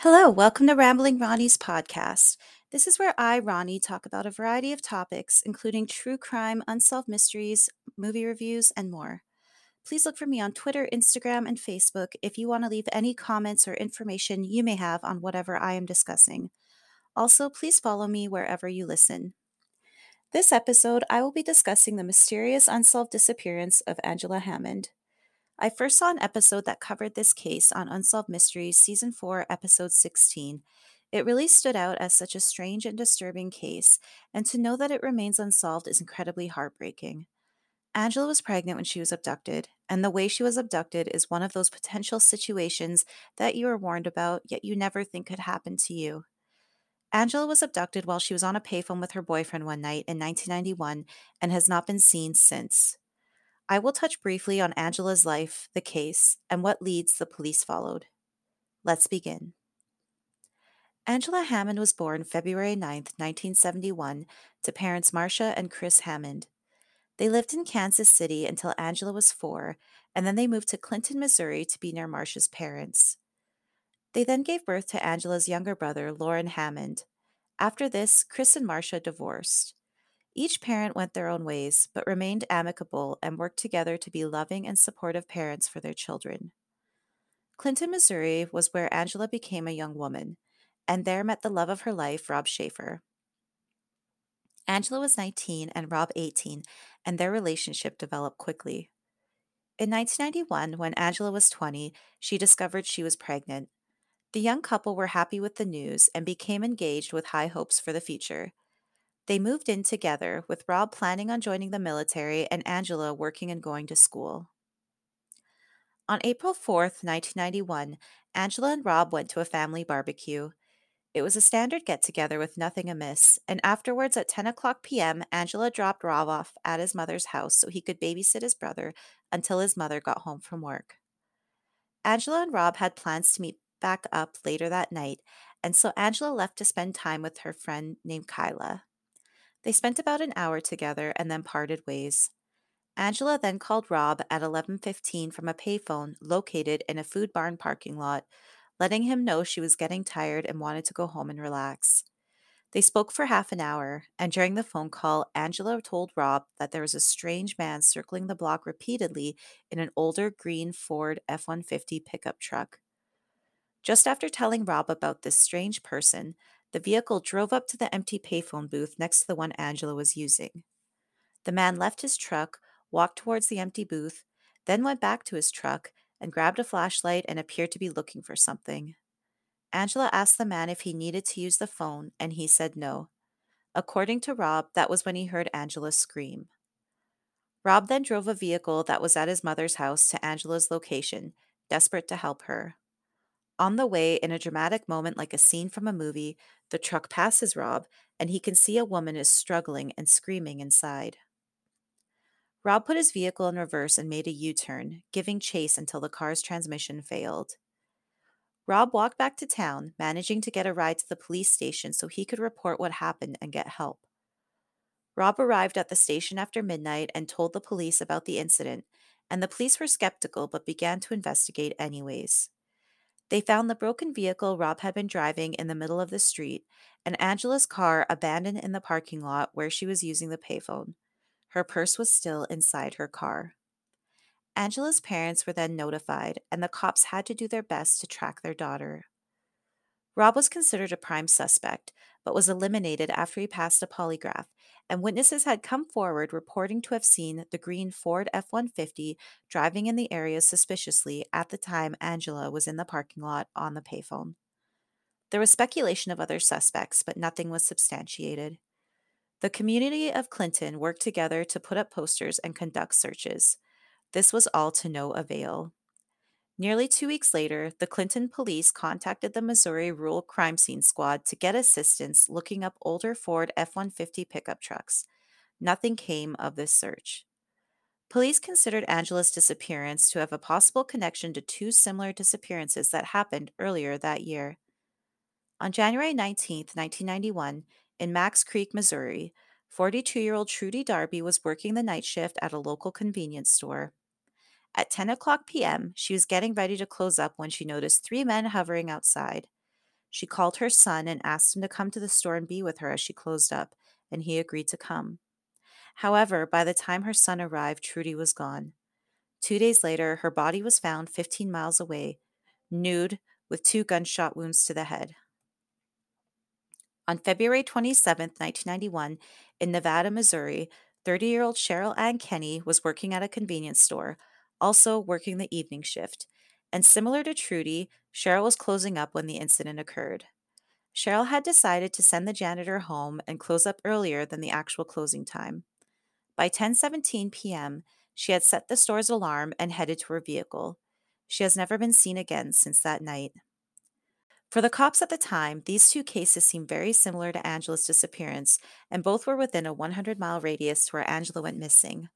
Hello, welcome to Rambling Ronnie's podcast. This is where I, Ronnie, talk about a variety of topics, including true crime, unsolved mysteries, movie reviews, and more. Please look for me on Twitter, Instagram, and Facebook if you want to leave any comments or information you may have on whatever I am discussing. Also, please follow me wherever you listen. This episode, I will be discussing the mysterious unsolved disappearance of Angela Hammond. I first saw an episode that covered this case on Unsolved Mysteries, Season 4, Episode 16. It really stood out as such a strange and disturbing case, and to know that it remains unsolved is incredibly heartbreaking. Angela was pregnant when she was abducted, and the way she was abducted is one of those potential situations that you are warned about, yet you never think could happen to you. Angela was abducted while she was on a payphone with her boyfriend one night in 1991 and has not been seen since. I will touch briefly on Angela's life, the case, and what leads the police followed. Let's begin. Angela Hammond was born February 9, 1971, to parents Marcia and Chris Hammond. They lived in Kansas City until Angela was four, and then they moved to Clinton, Missouri to be near Marcia's parents. They then gave birth to Angela's younger brother, Lauren Hammond. After this, Chris and Marcia divorced. Each parent went their own ways, but remained amicable and worked together to be loving and supportive parents for their children. Clinton, Missouri was where Angela became a young woman, and there met the love of her life, Rob Schaefer. Angela was 19 and Rob 18, and their relationship developed quickly. In 1991, when Angela was 20, she discovered she was pregnant. The young couple were happy with the news and became engaged with high hopes for the future. They moved in together, with Rob planning on joining the military and Angela working and going to school. On April 4th, 1991, Angela and Rob went to a family barbecue. It was a standard get together with nothing amiss, and afterwards at 10 o'clock p.m., Angela dropped Rob off at his mother's house so he could babysit his brother until his mother got home from work. Angela and Rob had plans to meet back up later that night, and so Angela left to spend time with her friend named Kyla. They spent about an hour together and then parted ways. Angela then called Rob at 11:15 from a payphone located in a food barn parking lot, letting him know she was getting tired and wanted to go home and relax. They spoke for half an hour, and during the phone call, Angela told Rob that there was a strange man circling the block repeatedly in an older green Ford F 150 pickup truck. Just after telling Rob about this strange person, the vehicle drove up to the empty payphone booth next to the one Angela was using. The man left his truck, walked towards the empty booth, then went back to his truck and grabbed a flashlight and appeared to be looking for something. Angela asked the man if he needed to use the phone, and he said no. According to Rob, that was when he heard Angela scream. Rob then drove a vehicle that was at his mother's house to Angela's location, desperate to help her. On the way, in a dramatic moment like a scene from a movie, the truck passes Rob, and he can see a woman is struggling and screaming inside. Rob put his vehicle in reverse and made a U turn, giving chase until the car's transmission failed. Rob walked back to town, managing to get a ride to the police station so he could report what happened and get help. Rob arrived at the station after midnight and told the police about the incident, and the police were skeptical but began to investigate anyways. They found the broken vehicle Rob had been driving in the middle of the street and Angela's car abandoned in the parking lot where she was using the payphone. Her purse was still inside her car. Angela's parents were then notified, and the cops had to do their best to track their daughter. Rob was considered a prime suspect, but was eliminated after he passed a polygraph, and witnesses had come forward reporting to have seen the green Ford F 150 driving in the area suspiciously at the time Angela was in the parking lot on the payphone. There was speculation of other suspects, but nothing was substantiated. The community of Clinton worked together to put up posters and conduct searches. This was all to no avail. Nearly two weeks later, the Clinton police contacted the Missouri Rural Crime Scene Squad to get assistance looking up older Ford F 150 pickup trucks. Nothing came of this search. Police considered Angela's disappearance to have a possible connection to two similar disappearances that happened earlier that year. On January 19, 1991, in Macks Creek, Missouri, 42 year old Trudy Darby was working the night shift at a local convenience store. At 10 o'clock p.m., she was getting ready to close up when she noticed three men hovering outside. She called her son and asked him to come to the store and be with her as she closed up, and he agreed to come. However, by the time her son arrived, Trudy was gone. Two days later, her body was found 15 miles away, nude, with two gunshot wounds to the head. On February 27, 1991, in Nevada, Missouri, 30 year old Cheryl Ann Kenney was working at a convenience store, also working the evening shift. And similar to Trudy, Cheryl was closing up when the incident occurred. Cheryl had decided to send the janitor home and close up earlier than the actual closing time. By 10:17 p.m., she had set the store's alarm and headed to her vehicle. She has never been seen again since that night. For the cops at the time, these two cases seemed very similar to Angela's disappearance, and both were within a 100 mile radius to where Angela went missing.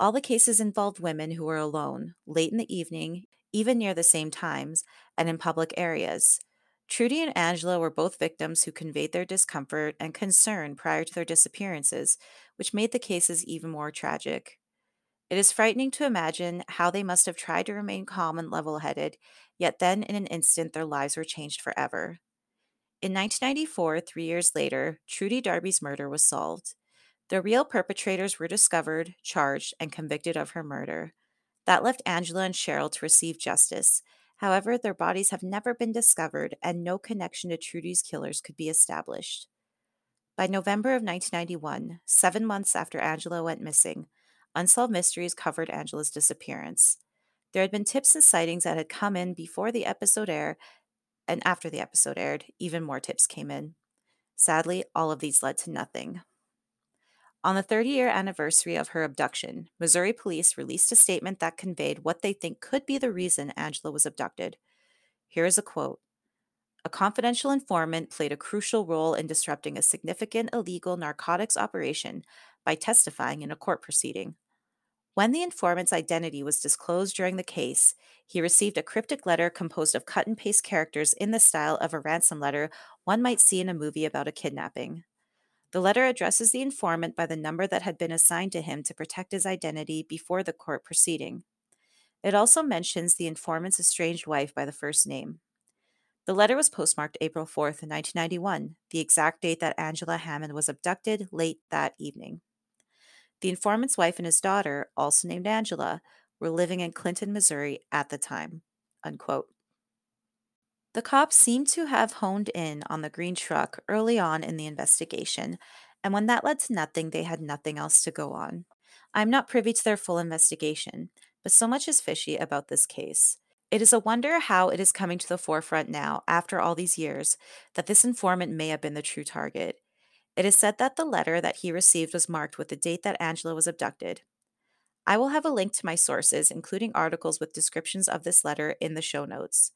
All the cases involved women who were alone, late in the evening, even near the same times, and in public areas. Trudy and Angela were both victims who conveyed their discomfort and concern prior to their disappearances, which made the cases even more tragic. It is frightening to imagine how they must have tried to remain calm and level headed, yet then in an instant their lives were changed forever. In 1994, three years later, Trudy Darby's murder was solved. The real perpetrators were discovered, charged, and convicted of her murder. That left Angela and Cheryl to receive justice. However, their bodies have never been discovered, and no connection to Trudy's killers could be established. By November of 1991, seven months after Angela went missing, Unsolved Mysteries covered Angela's disappearance. There had been tips and sightings that had come in before the episode aired, and after the episode aired, even more tips came in. Sadly, all of these led to nothing. On the 30 year anniversary of her abduction, Missouri police released a statement that conveyed what they think could be the reason Angela was abducted. Here is a quote A confidential informant played a crucial role in disrupting a significant illegal narcotics operation by testifying in a court proceeding. When the informant's identity was disclosed during the case, he received a cryptic letter composed of cut and paste characters in the style of a ransom letter one might see in a movie about a kidnapping. The letter addresses the informant by the number that had been assigned to him to protect his identity before the court proceeding. It also mentions the informant's estranged wife by the first name. The letter was postmarked April 4th, 1991, the exact date that Angela Hammond was abducted late that evening. The informant's wife and his daughter, also named Angela, were living in Clinton, Missouri at the time. Unquote. The cops seemed to have honed in on the green truck early on in the investigation, and when that led to nothing, they had nothing else to go on. I'm not privy to their full investigation, but so much is fishy about this case. It is a wonder how it is coming to the forefront now, after all these years, that this informant may have been the true target. It is said that the letter that he received was marked with the date that Angela was abducted. I will have a link to my sources, including articles with descriptions of this letter, in the show notes.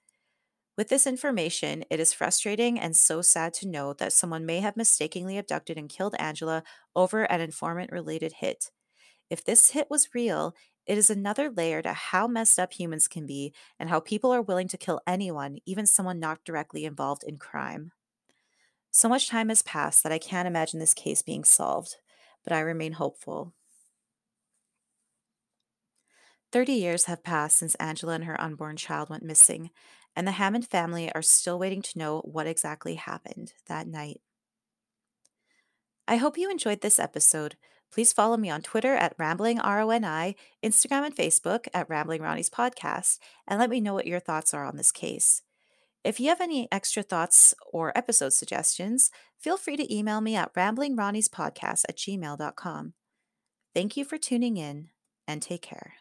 With this information, it is frustrating and so sad to know that someone may have mistakenly abducted and killed Angela over an informant related hit. If this hit was real, it is another layer to how messed up humans can be and how people are willing to kill anyone, even someone not directly involved in crime. So much time has passed that I can't imagine this case being solved, but I remain hopeful. 30 years have passed since Angela and her unborn child went missing, and the Hammond family are still waiting to know what exactly happened that night. I hope you enjoyed this episode. Please follow me on Twitter at RamblingRONI, Instagram and Facebook at Rambling Ronnie's Podcast, and let me know what your thoughts are on this case. If you have any extra thoughts or episode suggestions, feel free to email me at ramblingronniespodcast at gmail.com. Thank you for tuning in and take care.